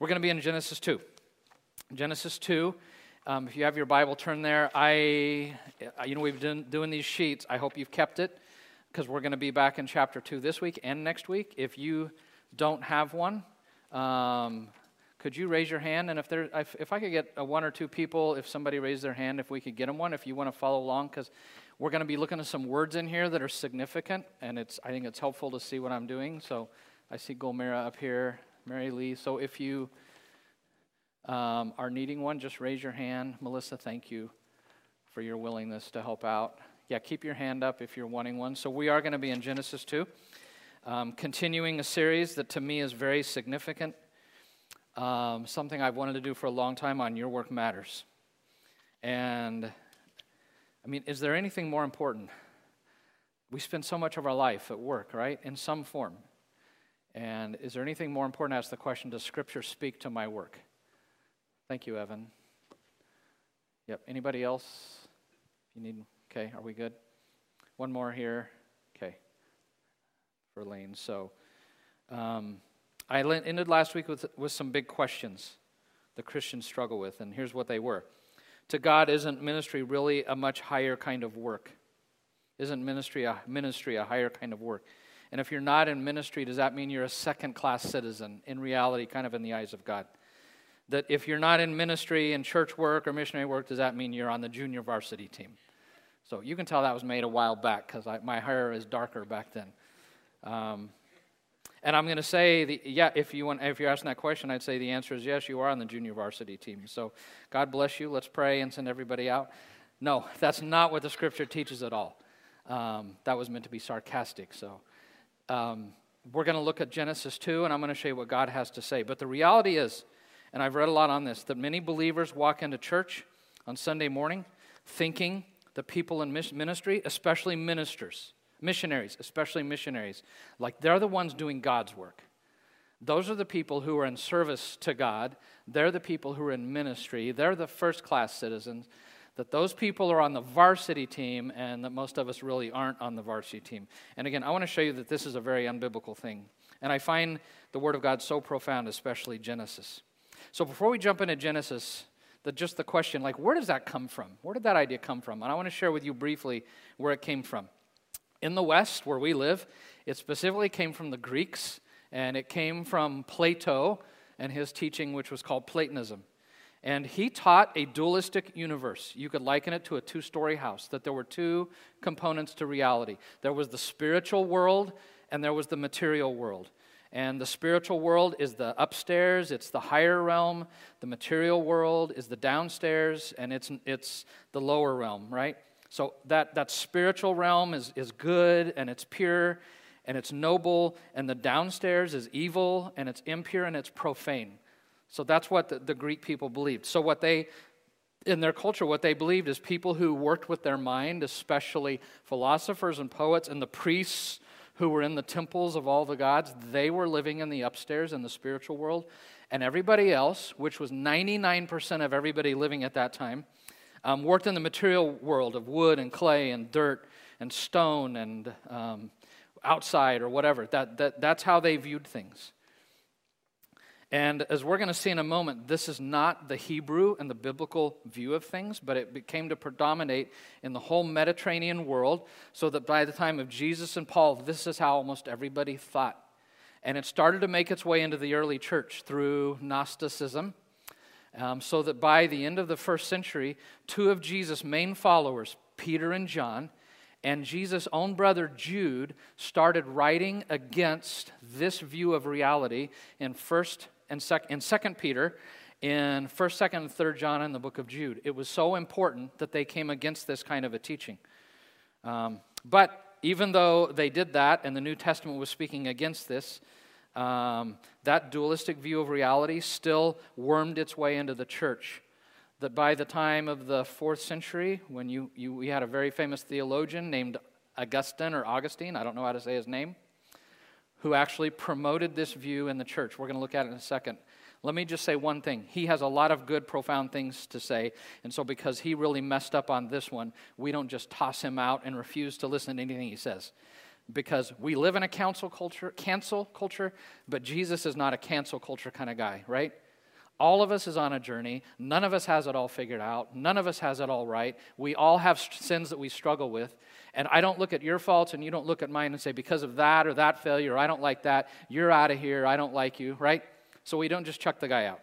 We're going to be in Genesis 2. Genesis 2. Um, if you have your Bible, turn there. I, you know, we've been doing these sheets. I hope you've kept it because we're going to be back in chapter 2 this week and next week. If you don't have one, um, could you raise your hand? And if there, if, if I could get a one or two people, if somebody raised their hand, if we could get them one, if you want to follow along, because we're going to be looking at some words in here that are significant, and it's I think it's helpful to see what I'm doing. So I see Golmira up here, Mary Lee. So if you um, are needing one, just raise your hand. Melissa, thank you for your willingness to help out. Yeah, keep your hand up if you're wanting one. So we are going to be in Genesis 2, um, continuing a series that to me is very significant um, something I've wanted to do for a long time on Your Work Matters. And I mean, is there anything more important? We spend so much of our life at work, right? In some form. And is there anything more important? Ask the question Does Scripture speak to my work? Thank you, Evan. Yep. Anybody else? You need, okay, are we good? One more here. Okay. For Lane. So, um, I ended last week with, with some big questions the Christians struggle with, and here's what they were. To God, isn't ministry really a much higher kind of work? Isn't ministry a ministry a higher kind of work? And if you're not in ministry, does that mean you're a second class citizen in reality, kind of in the eyes of God? That if you're not in ministry and church work or missionary work, does that mean you're on the junior varsity team? So you can tell that was made a while back because my hair is darker back then. Um, and I'm going to say, the, yeah, if, you want, if you're asking that question, I'd say the answer is yes, you are on the junior varsity team. So God bless you. Let's pray and send everybody out. No, that's not what the scripture teaches at all. Um, that was meant to be sarcastic. So um, we're going to look at Genesis 2, and I'm going to show you what God has to say. But the reality is, and I've read a lot on this, that many believers walk into church on Sunday morning thinking the people in ministry, especially ministers, Missionaries, especially missionaries, like they're the ones doing God's work. Those are the people who are in service to God. They're the people who are in ministry. They're the first class citizens. That those people are on the varsity team, and that most of us really aren't on the varsity team. And again, I want to show you that this is a very unbiblical thing. And I find the Word of God so profound, especially Genesis. So before we jump into Genesis, that just the question, like, where does that come from? Where did that idea come from? And I want to share with you briefly where it came from. In the West, where we live, it specifically came from the Greeks, and it came from Plato and his teaching, which was called Platonism. And he taught a dualistic universe. You could liken it to a two story house, that there were two components to reality there was the spiritual world, and there was the material world. And the spiritual world is the upstairs, it's the higher realm. The material world is the downstairs, and it's, it's the lower realm, right? So that, that spiritual realm is, is good and it's pure and it's noble, and the downstairs is evil and it's impure and it's profane. So that's what the, the Greek people believed. So, what they, in their culture, what they believed is people who worked with their mind, especially philosophers and poets and the priests who were in the temples of all the gods, they were living in the upstairs in the spiritual world. And everybody else, which was 99% of everybody living at that time, um, worked in the material world of wood and clay and dirt and stone and um, outside or whatever. That, that, that's how they viewed things. And as we're going to see in a moment, this is not the Hebrew and the biblical view of things, but it became to predominate in the whole Mediterranean world, so that by the time of Jesus and Paul, this is how almost everybody thought. And it started to make its way into the early church through Gnosticism um, so that by the end of the first century, two of Jesus' main followers, Peter and John, and Jesus' own brother Jude started writing against this view of reality in first and second in second Peter, in first, second, and third John, in the book of Jude. It was so important that they came against this kind of a teaching. Um, but even though they did that, and the New Testament was speaking against this, um, that dualistic view of reality still wormed its way into the church. That by the time of the fourth century, when you, you, we had a very famous theologian named Augustine or Augustine, I don't know how to say his name, who actually promoted this view in the church. We're going to look at it in a second. Let me just say one thing. He has a lot of good, profound things to say. And so, because he really messed up on this one, we don't just toss him out and refuse to listen to anything he says because we live in a cancel culture, cancel culture, but Jesus is not a cancel culture kind of guy, right? All of us is on a journey. None of us has it all figured out. None of us has it all right. We all have sins that we struggle with. And I don't look at your faults and you don't look at mine and say, because of that or that failure, I don't like that, you're out of here, I don't like you, right? So we don't just chuck the guy out.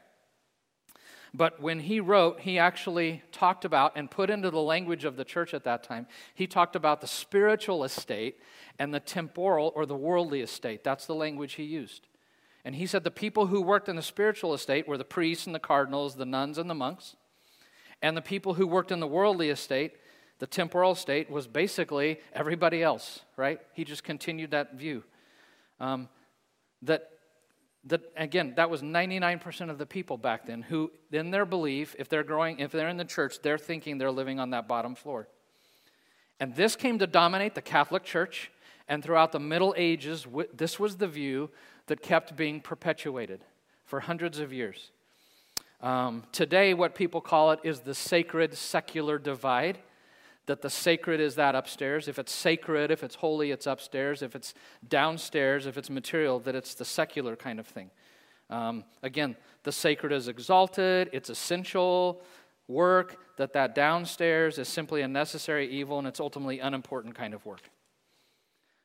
But when he wrote, he actually talked about and put into the language of the church at that time, he talked about the spiritual estate and the temporal or the worldly estate. That's the language he used. And he said the people who worked in the spiritual estate were the priests and the cardinals, the nuns and the monks. And the people who worked in the worldly estate, the temporal state, was basically everybody else, right? He just continued that view. Um, that that again that was 99% of the people back then who in their belief if they're growing if they're in the church they're thinking they're living on that bottom floor and this came to dominate the catholic church and throughout the middle ages this was the view that kept being perpetuated for hundreds of years um, today what people call it is the sacred secular divide that the sacred is that upstairs. If it's sacred, if it's holy, it's upstairs. If it's downstairs, if it's material, that it's the secular kind of thing. Um, again, the sacred is exalted, it's essential work, that that downstairs is simply a necessary evil and it's ultimately unimportant kind of work.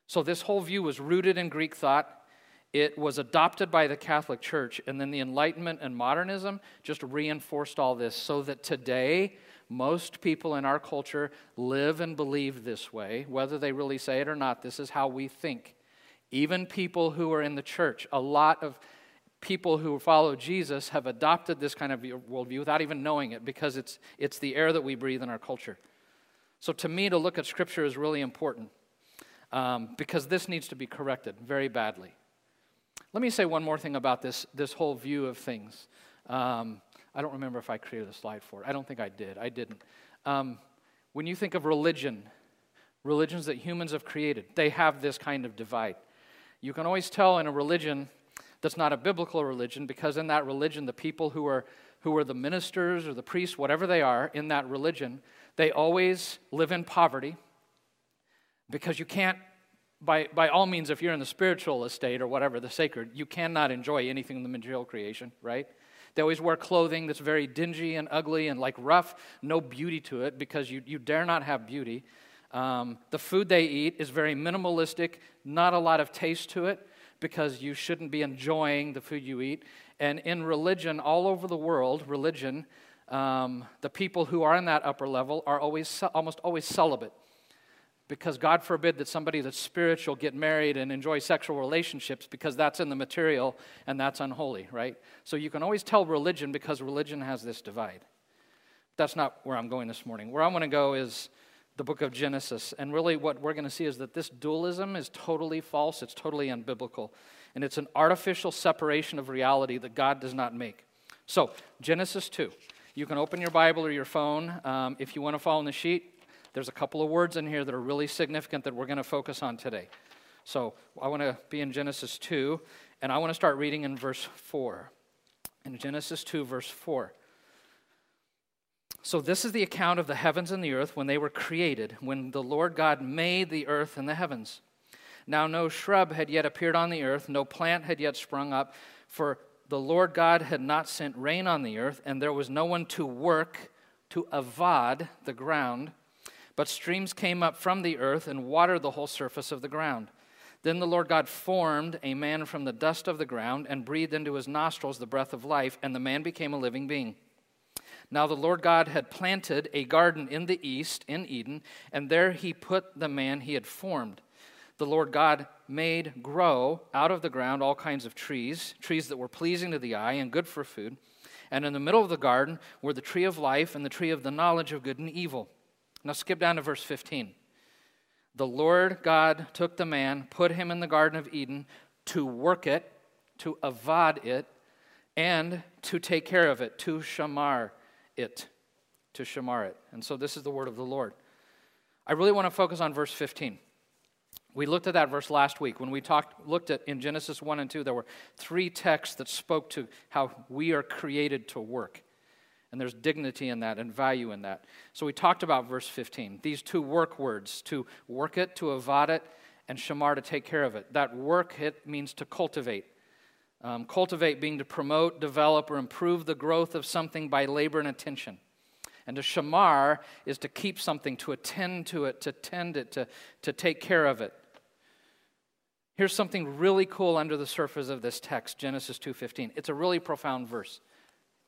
So this whole view was rooted in Greek thought. It was adopted by the Catholic Church, and then the Enlightenment and modernism just reinforced all this so that today most people in our culture live and believe this way, whether they really say it or not. This is how we think. Even people who are in the church, a lot of people who follow Jesus have adopted this kind of worldview without even knowing it because it's, it's the air that we breathe in our culture. So, to me, to look at Scripture is really important um, because this needs to be corrected very badly. Let me say one more thing about this, this whole view of things. Um, I don't remember if I created a slide for it. I don't think I did. I didn't. Um, when you think of religion, religions that humans have created, they have this kind of divide. You can always tell in a religion that's not a biblical religion because in that religion, the people who are, who are the ministers or the priests, whatever they are in that religion, they always live in poverty because you can't by, by all means, if you're in the spiritual estate or whatever, the sacred, you cannot enjoy anything in the material creation, right? They always wear clothing that's very dingy and ugly and like rough, no beauty to it because you, you dare not have beauty. Um, the food they eat is very minimalistic, not a lot of taste to it because you shouldn't be enjoying the food you eat. And in religion, all over the world, religion, um, the people who are in that upper level are always almost always celibate because God forbid that somebody that's spiritual get married and enjoy sexual relationships because that's in the material and that's unholy, right? So you can always tell religion because religion has this divide. That's not where I'm going this morning. Where I'm going to go is the book of Genesis. And really, what we're going to see is that this dualism is totally false, it's totally unbiblical. And it's an artificial separation of reality that God does not make. So, Genesis 2. You can open your Bible or your phone. Um, if you want to follow in the sheet, there's a couple of words in here that are really significant that we're going to focus on today. So I want to be in Genesis 2, and I want to start reading in verse 4. In Genesis 2, verse 4. So, this is the account of the heavens and the earth when they were created, when the Lord God made the earth and the heavens. Now, no shrub had yet appeared on the earth, no plant had yet sprung up, for the Lord God had not sent rain on the earth, and there was no one to work to avad the ground. But streams came up from the earth and watered the whole surface of the ground. Then the Lord God formed a man from the dust of the ground and breathed into his nostrils the breath of life, and the man became a living being. Now the Lord God had planted a garden in the east, in Eden, and there he put the man he had formed. The Lord God made grow out of the ground all kinds of trees, trees that were pleasing to the eye and good for food. And in the middle of the garden were the tree of life and the tree of the knowledge of good and evil. Now skip down to verse 15. The Lord God took the man, put him in the Garden of Eden to work it, to avad it, and to take care of it, to shamar it, to shamar it. And so this is the word of the Lord. I really want to focus on verse 15. We looked at that verse last week when we talked looked at in Genesis 1 and 2 there were three texts that spoke to how we are created to work. And there's dignity in that and value in that. So we talked about verse 15. These two work words to work it, to avad it, and shamar to take care of it. That work it means to cultivate. Um, cultivate being to promote, develop, or improve the growth of something by labor and attention. And to shamar is to keep something, to attend to it, to tend it, to, to take care of it. Here's something really cool under the surface of this text, Genesis 2:15. It's a really profound verse.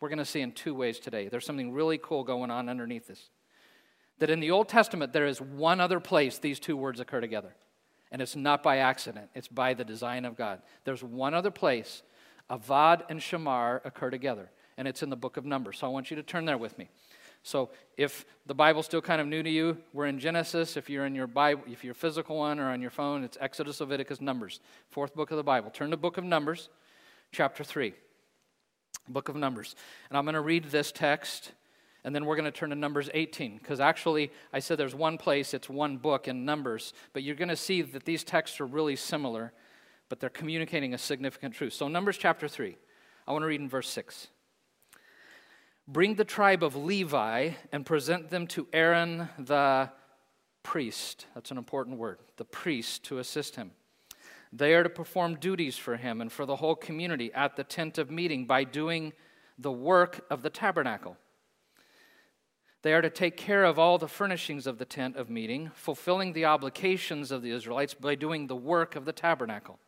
We're going to see in two ways today. There's something really cool going on underneath this. That in the Old Testament there is one other place these two words occur together. And it's not by accident, it's by the design of God. There's one other place Avad and Shamar occur together, and it's in the book of Numbers. So I want you to turn there with me. So if the Bible's still kind of new to you, we're in Genesis. If you're in your Bible, if you're a physical one or on your phone, it's Exodus, Leviticus, Numbers, fourth book of the Bible. Turn to book of Numbers, chapter 3. Book of Numbers. And I'm going to read this text, and then we're going to turn to Numbers 18. Because actually, I said there's one place, it's one book in Numbers, but you're going to see that these texts are really similar, but they're communicating a significant truth. So, Numbers chapter 3. I want to read in verse 6. Bring the tribe of Levi and present them to Aaron the priest. That's an important word. The priest to assist him. They are to perform duties for him and for the whole community at the tent of meeting by doing the work of the tabernacle. They are to take care of all the furnishings of the tent of meeting, fulfilling the obligations of the Israelites by doing the work of the tabernacle.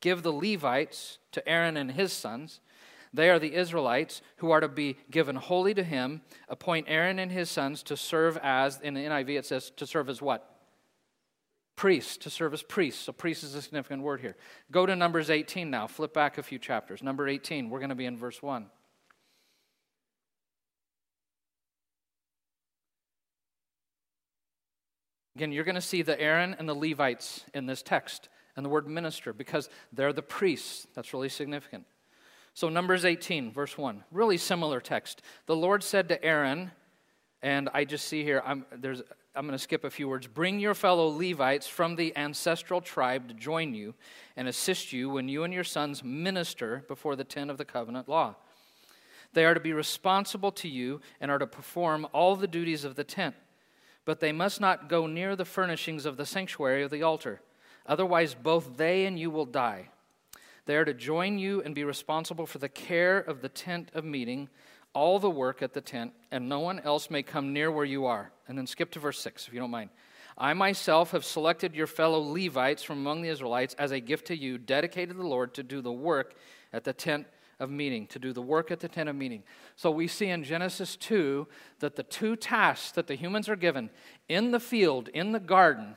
Give the Levites to Aaron and his sons they are the Israelites who are to be given wholly to him. Appoint Aaron and his sons to serve as, in the NIV it says, to serve as what? Priests, to serve as priests. So, priest is a significant word here. Go to Numbers 18 now. Flip back a few chapters. Number 18, we're going to be in verse 1. Again, you're going to see the Aaron and the Levites in this text and the word minister because they're the priests. That's really significant. So, Numbers 18, verse 1, really similar text. The Lord said to Aaron, and I just see here, I'm, there's, I'm going to skip a few words. Bring your fellow Levites from the ancestral tribe to join you and assist you when you and your sons minister before the tent of the covenant law. They are to be responsible to you and are to perform all the duties of the tent, but they must not go near the furnishings of the sanctuary of the altar. Otherwise, both they and you will die. They are to join you and be responsible for the care of the tent of meeting, all the work at the tent, and no one else may come near where you are. And then skip to verse 6, if you don't mind. I myself have selected your fellow Levites from among the Israelites as a gift to you, dedicated to the Lord to do the work at the tent of meeting, to do the work at the tent of meeting. So we see in Genesis 2 that the two tasks that the humans are given in the field, in the garden,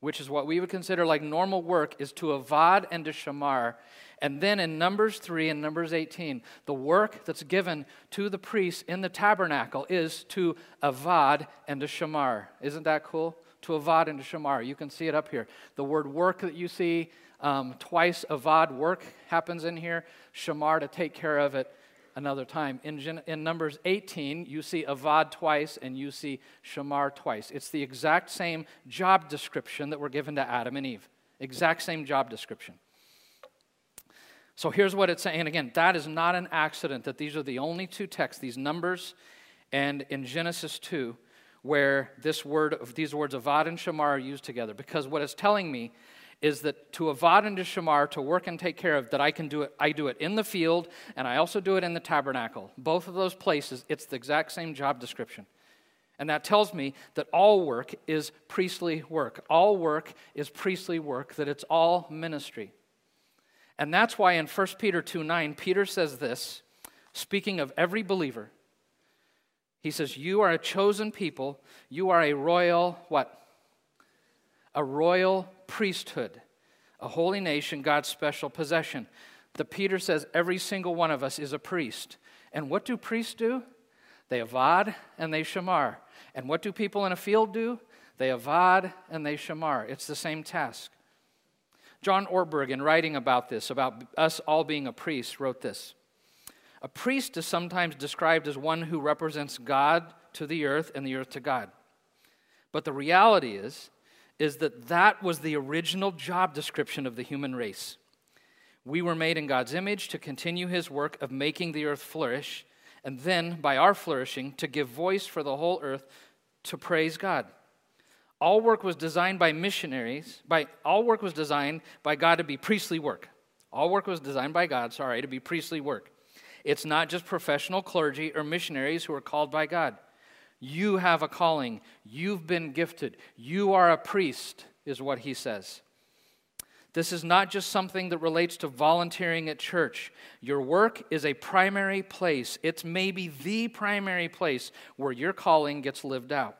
which is what we would consider like normal work, is to avad and to shamar. And then in Numbers 3 and Numbers 18, the work that's given to the priests in the tabernacle is to avad and to shamar. Isn't that cool? To avad and to shamar. You can see it up here. The word work that you see um, twice, avad, work happens in here, shamar to take care of it another time. In, in Numbers 18, you see Avad twice and you see Shamar twice. It's the exact same job description that were given to Adam and Eve. Exact same job description. So here's what it's saying. And again, that is not an accident that these are the only two texts, these numbers and in Genesis 2, where this word of these words Avad and Shamar are used together. Because what it's telling me is that to avad and to shamar, to work and take care of, that I can do it. I do it in the field and I also do it in the tabernacle. Both of those places, it's the exact same job description. And that tells me that all work is priestly work. All work is priestly work, that it's all ministry. And that's why in 1 Peter 2 9, Peter says this, speaking of every believer. He says, You are a chosen people. You are a royal, what? A royal priesthood, a holy nation, God's special possession. The Peter says every single one of us is a priest. And what do priests do? They avad and they shamar. And what do people in a field do? They avad and they shamar. It's the same task. John Ortberg, in writing about this, about us all being a priest, wrote this A priest is sometimes described as one who represents God to the earth and the earth to God. But the reality is is that that was the original job description of the human race. We were made in God's image to continue his work of making the earth flourish, and then, by our flourishing, to give voice for the whole earth to praise God. All work was designed by missionaries, by all work was designed by God to be priestly work. All work was designed by God, sorry, to be priestly work. It's not just professional clergy or missionaries who are called by God. You have a calling. You've been gifted. You are a priest, is what he says. This is not just something that relates to volunteering at church. Your work is a primary place. It's maybe the primary place where your calling gets lived out.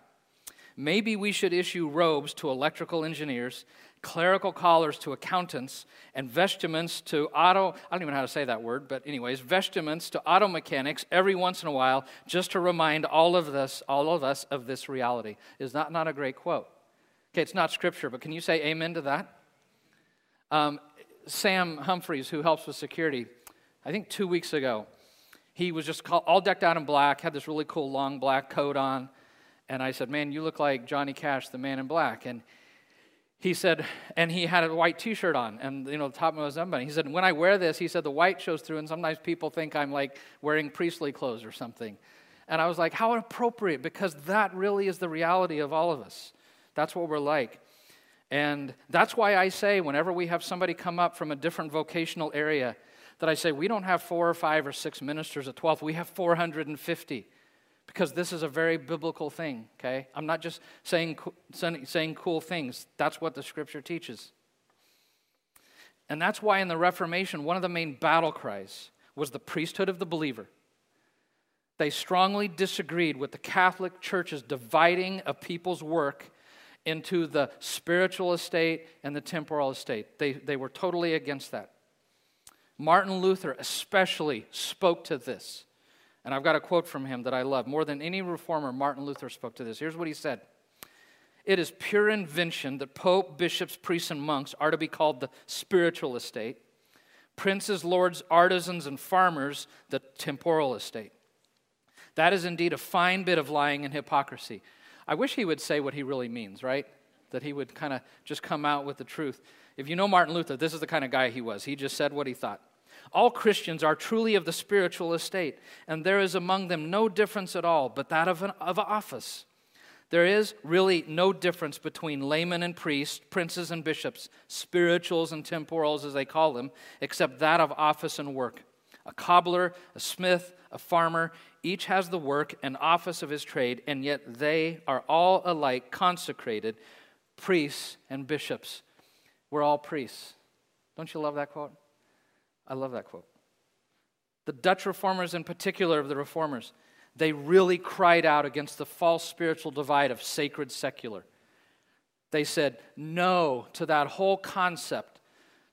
Maybe we should issue robes to electrical engineers, clerical collars to accountants, and vestments to auto, I don't even know how to say that word, but anyways, vestments to auto mechanics every once in a while just to remind all of this, all of us of this reality. Is that not a great quote? Okay, it's not scripture, but can you say amen to that? Um, Sam Humphreys, who helps with security, I think two weeks ago, he was just all decked out in black, had this really cool long black coat on. And I said, Man, you look like Johnny Cash, the man in black. And he said, and he had a white t shirt on, and you know, the top of his unbuttoned. He said, When I wear this, he said, the white shows through, and sometimes people think I'm like wearing priestly clothes or something. And I was like, How appropriate, because that really is the reality of all of us. That's what we're like. And that's why I say, whenever we have somebody come up from a different vocational area, that I say, we don't have four or five or six ministers at 12, we have 450. Because this is a very biblical thing, okay? I'm not just saying, saying cool things, that's what the scripture teaches. And that's why in the Reformation, one of the main battle cries was the priesthood of the believer. They strongly disagreed with the Catholic Church's dividing of people's work into the spiritual estate and the temporal estate. They, they were totally against that. Martin Luther especially spoke to this. And I've got a quote from him that I love. More than any reformer, Martin Luther spoke to this. Here's what he said It is pure invention that Pope, bishops, priests, and monks are to be called the spiritual estate, princes, lords, artisans, and farmers, the temporal estate. That is indeed a fine bit of lying and hypocrisy. I wish he would say what he really means, right? That he would kind of just come out with the truth. If you know Martin Luther, this is the kind of guy he was. He just said what he thought. All Christians are truly of the spiritual estate, and there is among them no difference at all, but that of, an, of office. There is really no difference between laymen and priests, princes and bishops, spirituals and temporals, as they call them, except that of office and work. A cobbler, a smith, a farmer, each has the work and office of his trade, and yet they are all alike consecrated priests and bishops. We're all priests. Don't you love that quote? I love that quote. The Dutch reformers, in particular, of the reformers, they really cried out against the false spiritual divide of sacred secular. They said no to that whole concept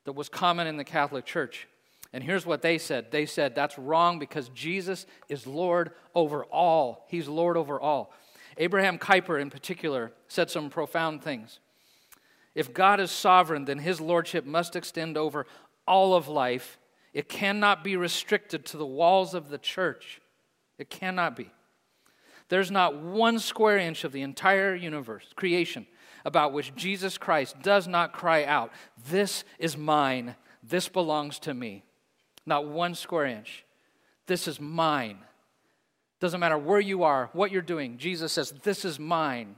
that was common in the Catholic Church. And here's what they said they said that's wrong because Jesus is Lord over all. He's Lord over all. Abraham Kuyper, in particular, said some profound things. If God is sovereign, then his lordship must extend over all of life. It cannot be restricted to the walls of the church. It cannot be. There's not one square inch of the entire universe, creation, about which Jesus Christ does not cry out, This is mine, this belongs to me. Not one square inch. This is mine. Doesn't matter where you are, what you're doing. Jesus says, This is mine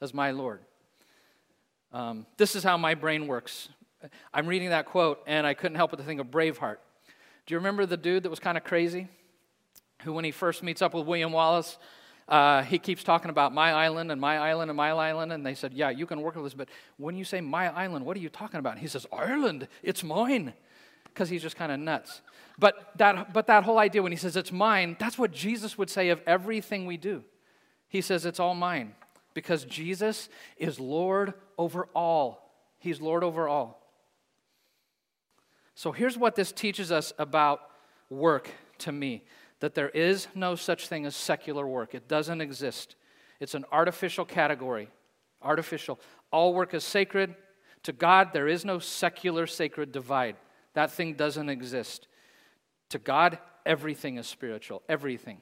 as my Lord. Um, this is how my brain works. I'm reading that quote, and I couldn't help but to think of Braveheart. Do you remember the dude that was kind of crazy? Who, when he first meets up with William Wallace, uh, he keeps talking about my island and my island and my island. And they said, Yeah, you can work with this, but when you say my island, what are you talking about? And he says, Ireland, it's mine because he's just kind of nuts. But that, but that whole idea when he says it's mine, that's what Jesus would say of everything we do. He says it's all mine because Jesus is Lord over all. He's Lord over all. So here's what this teaches us about work to me that there is no such thing as secular work, it doesn't exist. It's an artificial category. Artificial. All work is sacred. To God, there is no secular sacred divide. That thing doesn't exist. To God, everything is spiritual, everything.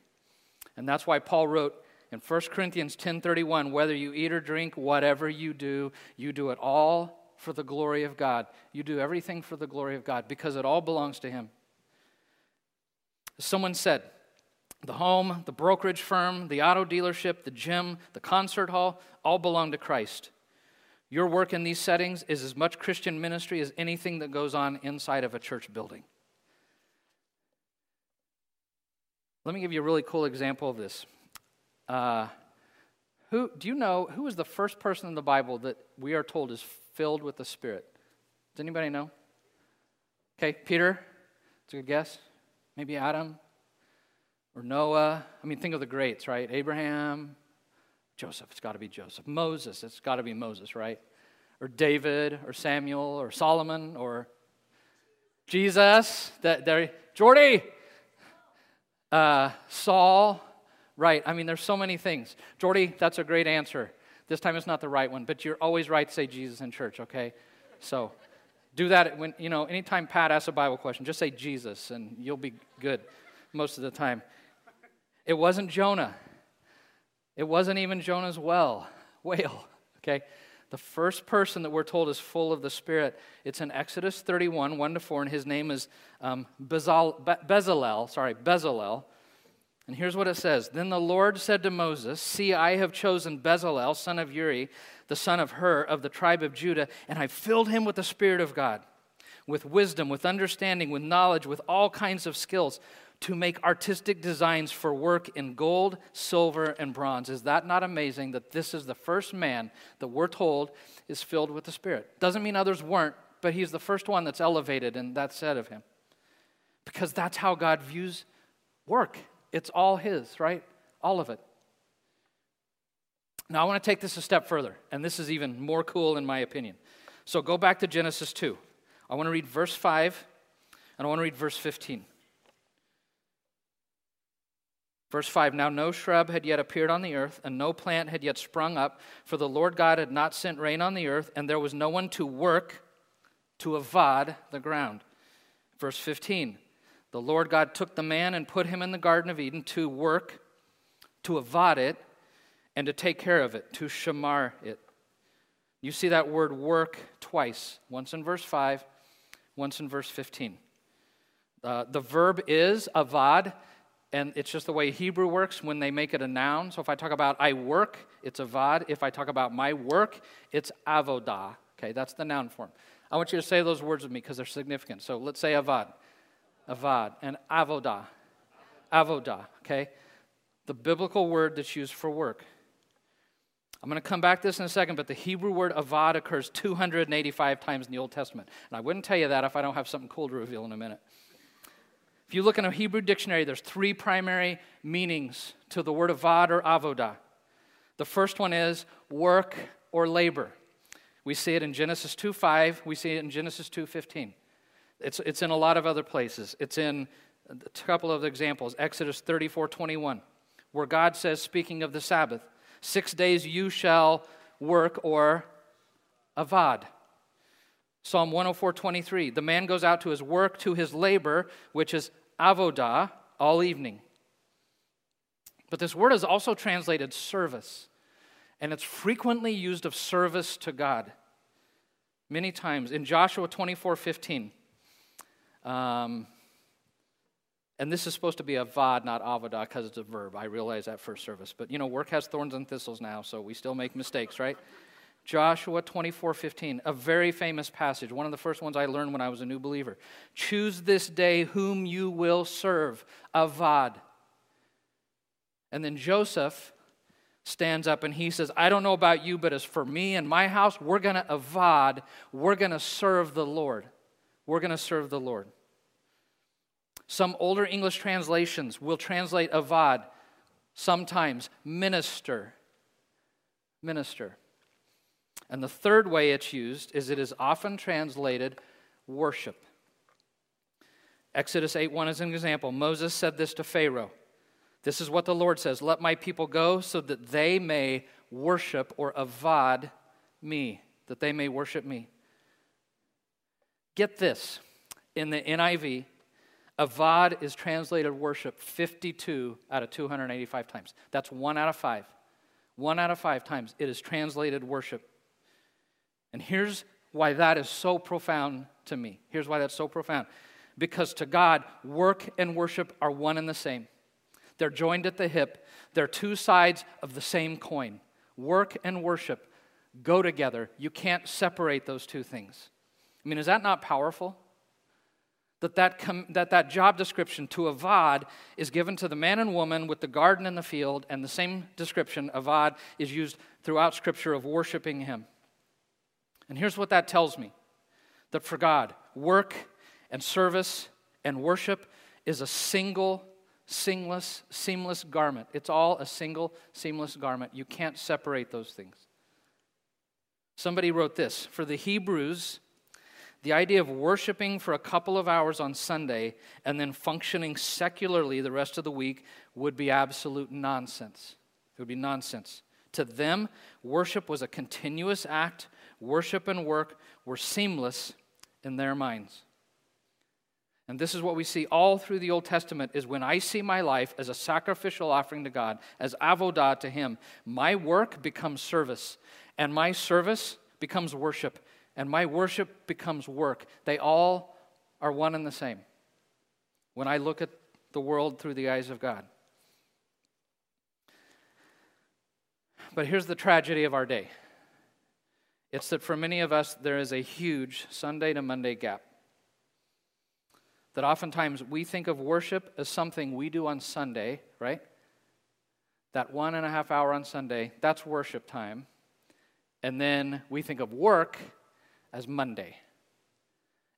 And that's why Paul wrote in 1 Corinthians 10:31, whether you eat or drink, whatever you do, you do it all for the glory of God. You do everything for the glory of God because it all belongs to him. Someone said, the home, the brokerage firm, the auto dealership, the gym, the concert hall all belong to Christ. Your work in these settings is as much Christian ministry as anything that goes on inside of a church building. Let me give you a really cool example of this. Uh, who, do you know who was the first person in the Bible that we are told is filled with the Spirit? Does anybody know? Okay, Peter, it's a good guess. Maybe Adam or Noah. I mean, think of the greats, right? Abraham, Joseph, it's got to be Joseph. Moses, it's got to be Moses, right? Or David, or Samuel, or Solomon, or Jesus. That there, Jordy, uh, Saul, right? I mean, there's so many things. Jordy, that's a great answer. This time it's not the right one, but you're always right to say Jesus in church, okay? So do that when, you know, anytime Pat asks a Bible question, just say Jesus and you'll be good most of the time. It wasn't Jonah. It wasn't even Jonah's well, whale, okay? The first person that we're told is full of the Spirit, it's in Exodus 31, 1 to 4, and his name is um, Bezalel, sorry, Bezalel. And here's what it says Then the Lord said to Moses, See, I have chosen Bezalel, son of Uri, the son of Hur, of the tribe of Judah, and I filled him with the Spirit of God, with wisdom, with understanding, with knowledge, with all kinds of skills, to make artistic designs for work in gold, silver, and bronze. Is that not amazing that this is the first man that we're told is filled with the Spirit? Doesn't mean others weren't, but he's the first one that's elevated, and that's said of him. Because that's how God views work. It's all His, right? All of it. Now, I want to take this a step further, and this is even more cool in my opinion. So go back to Genesis 2. I want to read verse 5, and I want to read verse 15. Verse 5 Now no shrub had yet appeared on the earth, and no plant had yet sprung up, for the Lord God had not sent rain on the earth, and there was no one to work to avad the ground. Verse 15 the Lord God took the man and put him in the Garden of Eden to work, to avad it, and to take care of it, to shamar it. You see that word work twice, once in verse 5, once in verse 15. Uh, the verb is avad, and it's just the way Hebrew works when they make it a noun. So if I talk about I work, it's avad. If I talk about my work, it's avodah. Okay, that's the noun form. I want you to say those words with me because they're significant. So let's say avad avad, and avodah. Avodah, okay? The biblical word that's used for work. I'm going to come back to this in a second, but the Hebrew word avad occurs 285 times in the Old Testament. And I wouldn't tell you that if I don't have something cool to reveal in a minute. If you look in a Hebrew dictionary, there's three primary meanings to the word avad or avodah. The first one is work or labor. We see it in Genesis 2:5, we see it in Genesis 2:15. It's, it's in a lot of other places. It's in a couple of examples Exodus 34 21, where God says, speaking of the Sabbath, six days you shall work or avad. Psalm 104 23, the man goes out to his work, to his labor, which is avodah, all evening. But this word is also translated service, and it's frequently used of service to God. Many times in Joshua 24 15. Um, and this is supposed to be avad, not avodah, because it's a verb. I realize that first service. But, you know, work has thorns and thistles now, so we still make mistakes, right? Joshua 24 15, a very famous passage, one of the first ones I learned when I was a new believer. Choose this day whom you will serve, avad. And then Joseph stands up and he says, I don't know about you, but as for me and my house, we're going to avad, we're going to serve the Lord. We're going to serve the Lord. Some older English translations will translate avad sometimes minister. Minister. And the third way it's used is it is often translated worship. Exodus 8 1 is an example. Moses said this to Pharaoh. This is what the Lord says Let my people go so that they may worship or avad me, that they may worship me. Get this in the NIV, avad is translated worship 52 out of 285 times. That's one out of five. One out of five times it is translated worship. And here's why that is so profound to me. Here's why that's so profound. Because to God, work and worship are one and the same. They're joined at the hip, they're two sides of the same coin. Work and worship. go together. You can't separate those two things. I mean, is that not powerful? That that, com- that that job description to avad is given to the man and woman with the garden and the field, and the same description, avad, is used throughout Scripture of worshiping Him. And here's what that tells me that for God, work and service and worship is a single, seamless, seamless garment. It's all a single, seamless garment. You can't separate those things. Somebody wrote this For the Hebrews, the idea of worshiping for a couple of hours on Sunday and then functioning secularly the rest of the week would be absolute nonsense. It would be nonsense. To them, worship was a continuous act. Worship and work were seamless in their minds. And this is what we see all through the Old Testament is when I see my life as a sacrificial offering to God, as avodah to him, my work becomes service, and my service becomes worship, and my worship becomes work. They all are one and the same when I look at the world through the eyes of God. But here's the tragedy of our day it's that for many of us, there is a huge Sunday to Monday gap. That oftentimes we think of worship as something we do on Sunday, right? That one and a half hour on Sunday, that's worship time. And then we think of work as Monday.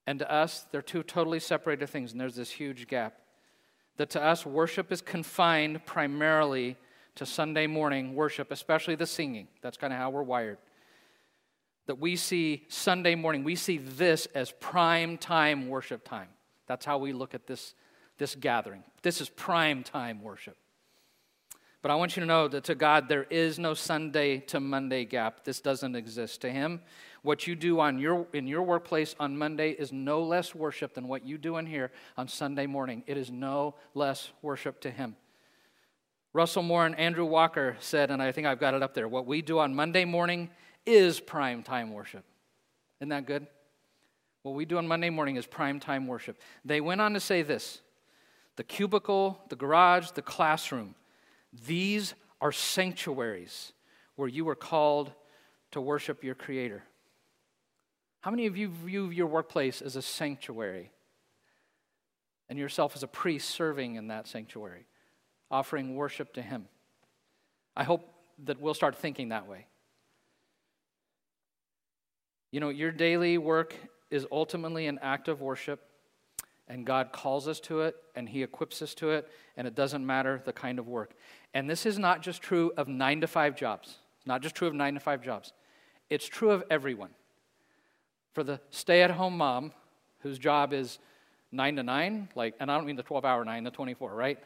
And to us, they're two totally separated things, and there's this huge gap. That to us, worship is confined primarily to Sunday morning worship, especially the singing. That's kind of how we're wired that we see Sunday morning, we see this as prime time worship time. That's how we look at this, this gathering. This is prime time worship. But I want you to know that to God, there is no Sunday to Monday gap. This doesn't exist. To Him, what you do on your, in your workplace on Monday is no less worship than what you do in here on Sunday morning. It is no less worship to Him. Russell Moore and Andrew Walker said, and I think I've got it up there what we do on Monday morning is prime time worship. Isn't that good? What we do on Monday morning is prime time worship. They went on to say this the cubicle, the garage, the classroom, these are sanctuaries where you were called to worship your Creator. How many of you view your workplace as a sanctuary and yourself as a priest serving in that sanctuary, offering worship to Him? I hope that we'll start thinking that way. You know, your daily work is ultimately an act of worship, and God calls us to it, and He equips us to it, and it doesn't matter the kind of work. And this is not just true of nine to five jobs, not just true of nine to five jobs, it's true of everyone. For the stay at home mom whose job is nine to nine, like, and I don't mean the 12 hour nine, the 24, right?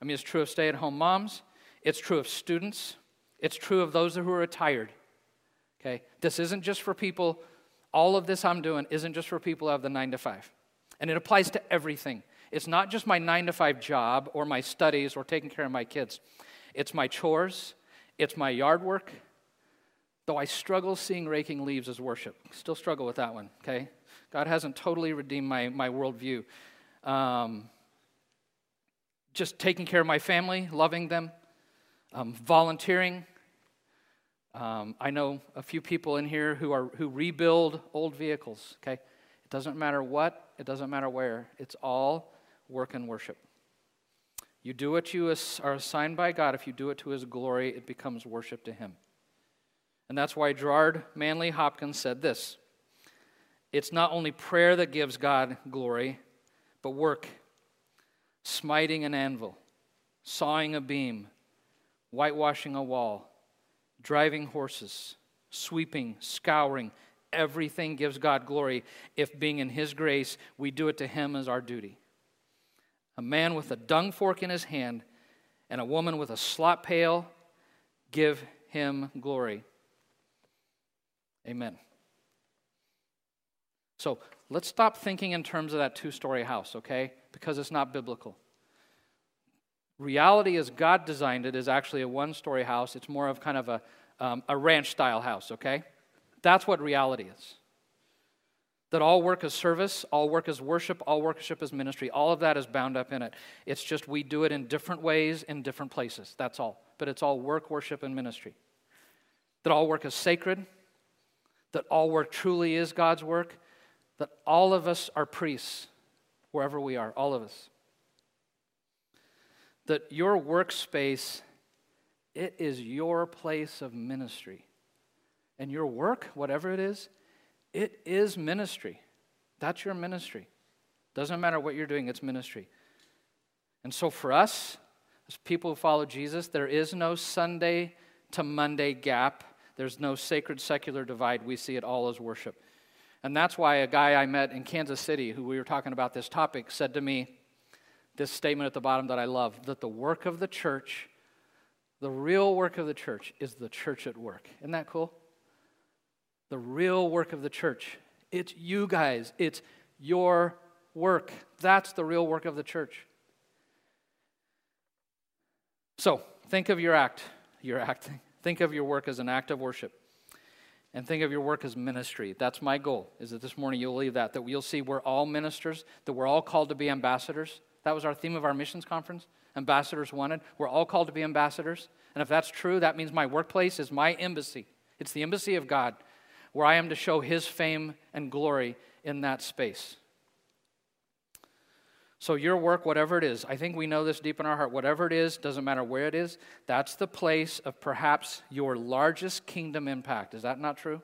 I mean, it's true of stay at home moms, it's true of students, it's true of those who are retired. Okay? This isn't just for people, all of this I'm doing isn't just for people who have the nine to five. And it applies to everything. It's not just my nine to five job or my studies or taking care of my kids. It's my chores, it's my yard work. Though I struggle seeing raking leaves as worship. Still struggle with that one, okay? God hasn't totally redeemed my, my worldview. Um, just taking care of my family, loving them, um, volunteering, um, I know a few people in here who, are, who rebuild old vehicles, okay? It doesn't matter what, it doesn't matter where. It's all work and worship. You do what you are assigned by God. If you do it to His glory, it becomes worship to Him. And that's why Gerard Manley Hopkins said this It's not only prayer that gives God glory, but work, smiting an anvil, sawing a beam, whitewashing a wall driving horses, sweeping, scouring, everything gives God glory if, being in His grace, we do it to Him as our duty. A man with a dung fork in his hand and a woman with a slop pail give Him glory. Amen. So let's stop thinking in terms of that two story house, okay? Because it's not biblical. Reality, as God designed it, is actually a one story house. It's more of kind of a, um, a ranch style house, okay? That's what reality is. That all work is service, all work is worship, all worship is ministry. All of that is bound up in it. It's just we do it in different ways in different places. That's all. But it's all work, worship, and ministry. that all work is sacred, that all work truly is God's work, that all of us are priests wherever we are, all of us. That your workspace, it is your place of ministry. And your work, whatever it is, it is ministry. That's your ministry. Doesn't matter what you're doing, it's ministry. And so for us, as people who follow Jesus, there is no Sunday to Monday gap. There's no sacred secular divide. We see it all as worship. And that's why a guy I met in Kansas City, who we were talking about this topic, said to me this statement at the bottom that I love that the work of the church, the real work of the church, is the church at work. Isn't that cool? The real work of the church. It's you guys, it's your work. That's the real work of the church. So, think of your act, your acting. Think of your work as an act of worship. And think of your work as ministry. That's my goal, is that this morning you'll leave that, that you'll see we're all ministers, that we're all called to be ambassadors. That was our theme of our missions conference. Ambassadors wanted. We're all called to be ambassadors. And if that's true, that means my workplace is my embassy. It's the embassy of God, where I am to show his fame and glory in that space. So, your work, whatever it is, I think we know this deep in our heart, whatever it is, doesn't matter where it is, that's the place of perhaps your largest kingdom impact. Is that not true?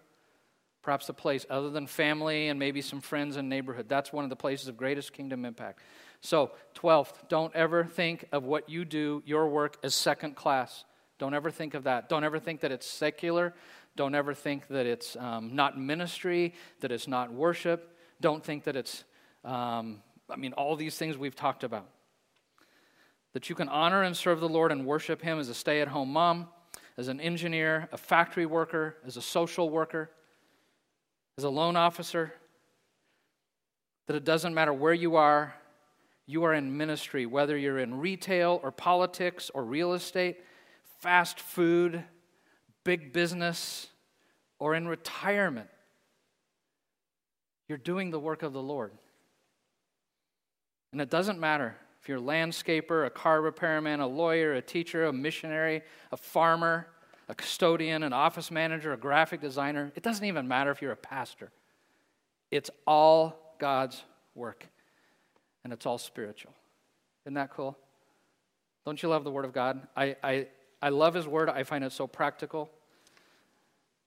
Perhaps the place, other than family and maybe some friends and neighborhood, that's one of the places of greatest kingdom impact. So, 12th, don't ever think of what you do, your work, as second class. Don't ever think of that. Don't ever think that it's secular. Don't ever think that it's um, not ministry, that it's not worship. Don't think that it's um, I mean, all these things we've talked about. That you can honor and serve the Lord and worship Him as a stay at home mom, as an engineer, a factory worker, as a social worker, as a loan officer. That it doesn't matter where you are, you are in ministry, whether you're in retail or politics or real estate, fast food, big business, or in retirement. You're doing the work of the Lord. And it doesn't matter if you're a landscaper, a car repairman, a lawyer, a teacher, a missionary, a farmer, a custodian, an office manager, a graphic designer. It doesn't even matter if you're a pastor. It's all God's work, and it's all spiritual. Isn't that cool? Don't you love the Word of God? I, I, I love His Word. I find it so practical.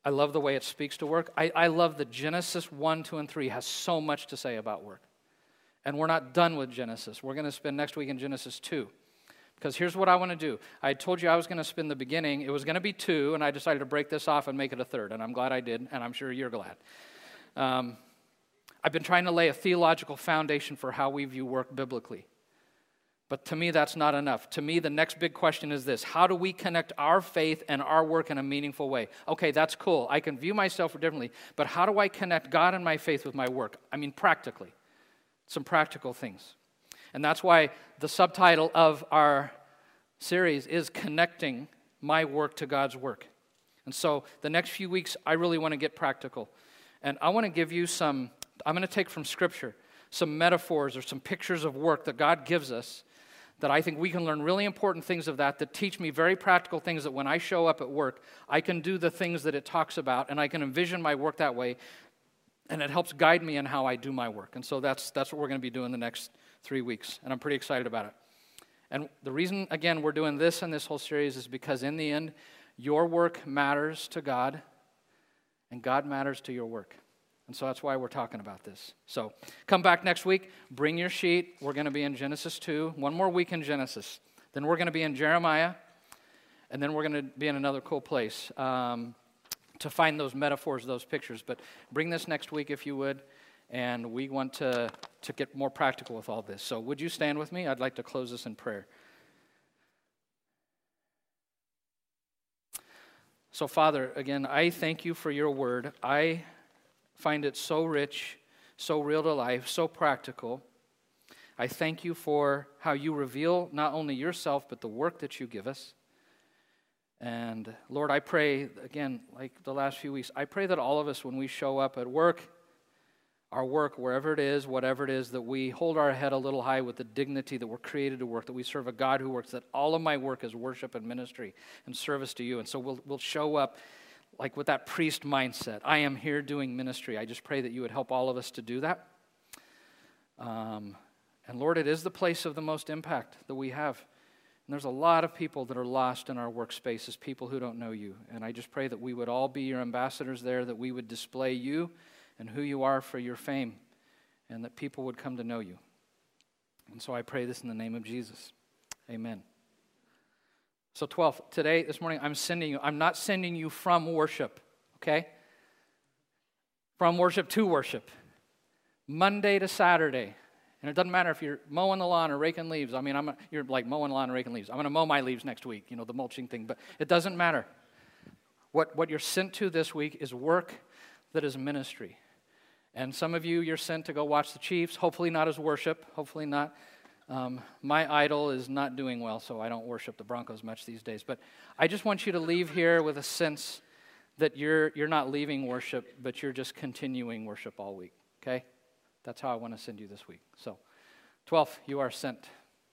I love the way it speaks to work. I, I love that Genesis 1, 2, and 3 has so much to say about work. And we're not done with Genesis. We're going to spend next week in Genesis 2. Because here's what I want to do. I told you I was going to spend the beginning. It was going to be two, and I decided to break this off and make it a third. And I'm glad I did, and I'm sure you're glad. Um, I've been trying to lay a theological foundation for how we view work biblically. But to me, that's not enough. To me, the next big question is this How do we connect our faith and our work in a meaningful way? Okay, that's cool. I can view myself differently, but how do I connect God and my faith with my work? I mean, practically some practical things. And that's why the subtitle of our series is Connecting My Work to God's Work. And so the next few weeks, I really want to get practical. And I want to give you some, I'm going to take from Scripture some metaphors or some pictures of work that God gives us that I think we can learn really important things of that that teach me very practical things that when I show up at work, I can do the things that it talks about and I can envision my work that way and it helps guide me in how I do my work. And so that's, that's what we're going to be doing the next three weeks, and I'm pretty excited about it. And the reason, again, we're doing this and this whole series is because in the end, your work matters to God, and God matters to your work. And so that's why we're talking about this. So come back next week, bring your sheet. We're going to be in Genesis 2, one more week in Genesis. Then we're going to be in Jeremiah, and then we're going to be in another cool place. Um, to find those metaphors, those pictures. But bring this next week if you would, and we want to, to get more practical with all this. So, would you stand with me? I'd like to close this in prayer. So, Father, again, I thank you for your word. I find it so rich, so real to life, so practical. I thank you for how you reveal not only yourself, but the work that you give us. And Lord, I pray, again, like the last few weeks, I pray that all of us, when we show up at work, our work, wherever it is, whatever it is, that we hold our head a little high with the dignity that we're created to work, that we serve a God who works, that all of my work is worship and ministry and service to you. And so we'll, we'll show up like with that priest mindset. I am here doing ministry. I just pray that you would help all of us to do that. Um, and Lord, it is the place of the most impact that we have. And there's a lot of people that are lost in our workspaces, people who don't know you. And I just pray that we would all be your ambassadors there, that we would display you and who you are for your fame, and that people would come to know you. And so I pray this in the name of Jesus. Amen. So, 12th, today, this morning, I'm sending you, I'm not sending you from worship, okay? From worship to worship. Monday to Saturday. And it doesn't matter if you're mowing the lawn or raking leaves. I mean, I'm a, you're like mowing the lawn and raking leaves. I'm going to mow my leaves next week, you know, the mulching thing, but it doesn't matter. What, what you're sent to this week is work that is ministry. And some of you, you're sent to go watch the Chiefs, hopefully not as worship, hopefully not. Um, my idol is not doing well, so I don't worship the Broncos much these days. But I just want you to leave here with a sense that you're, you're not leaving worship, but you're just continuing worship all week, okay? That's how I want to send you this week. So, 12th, you are sent.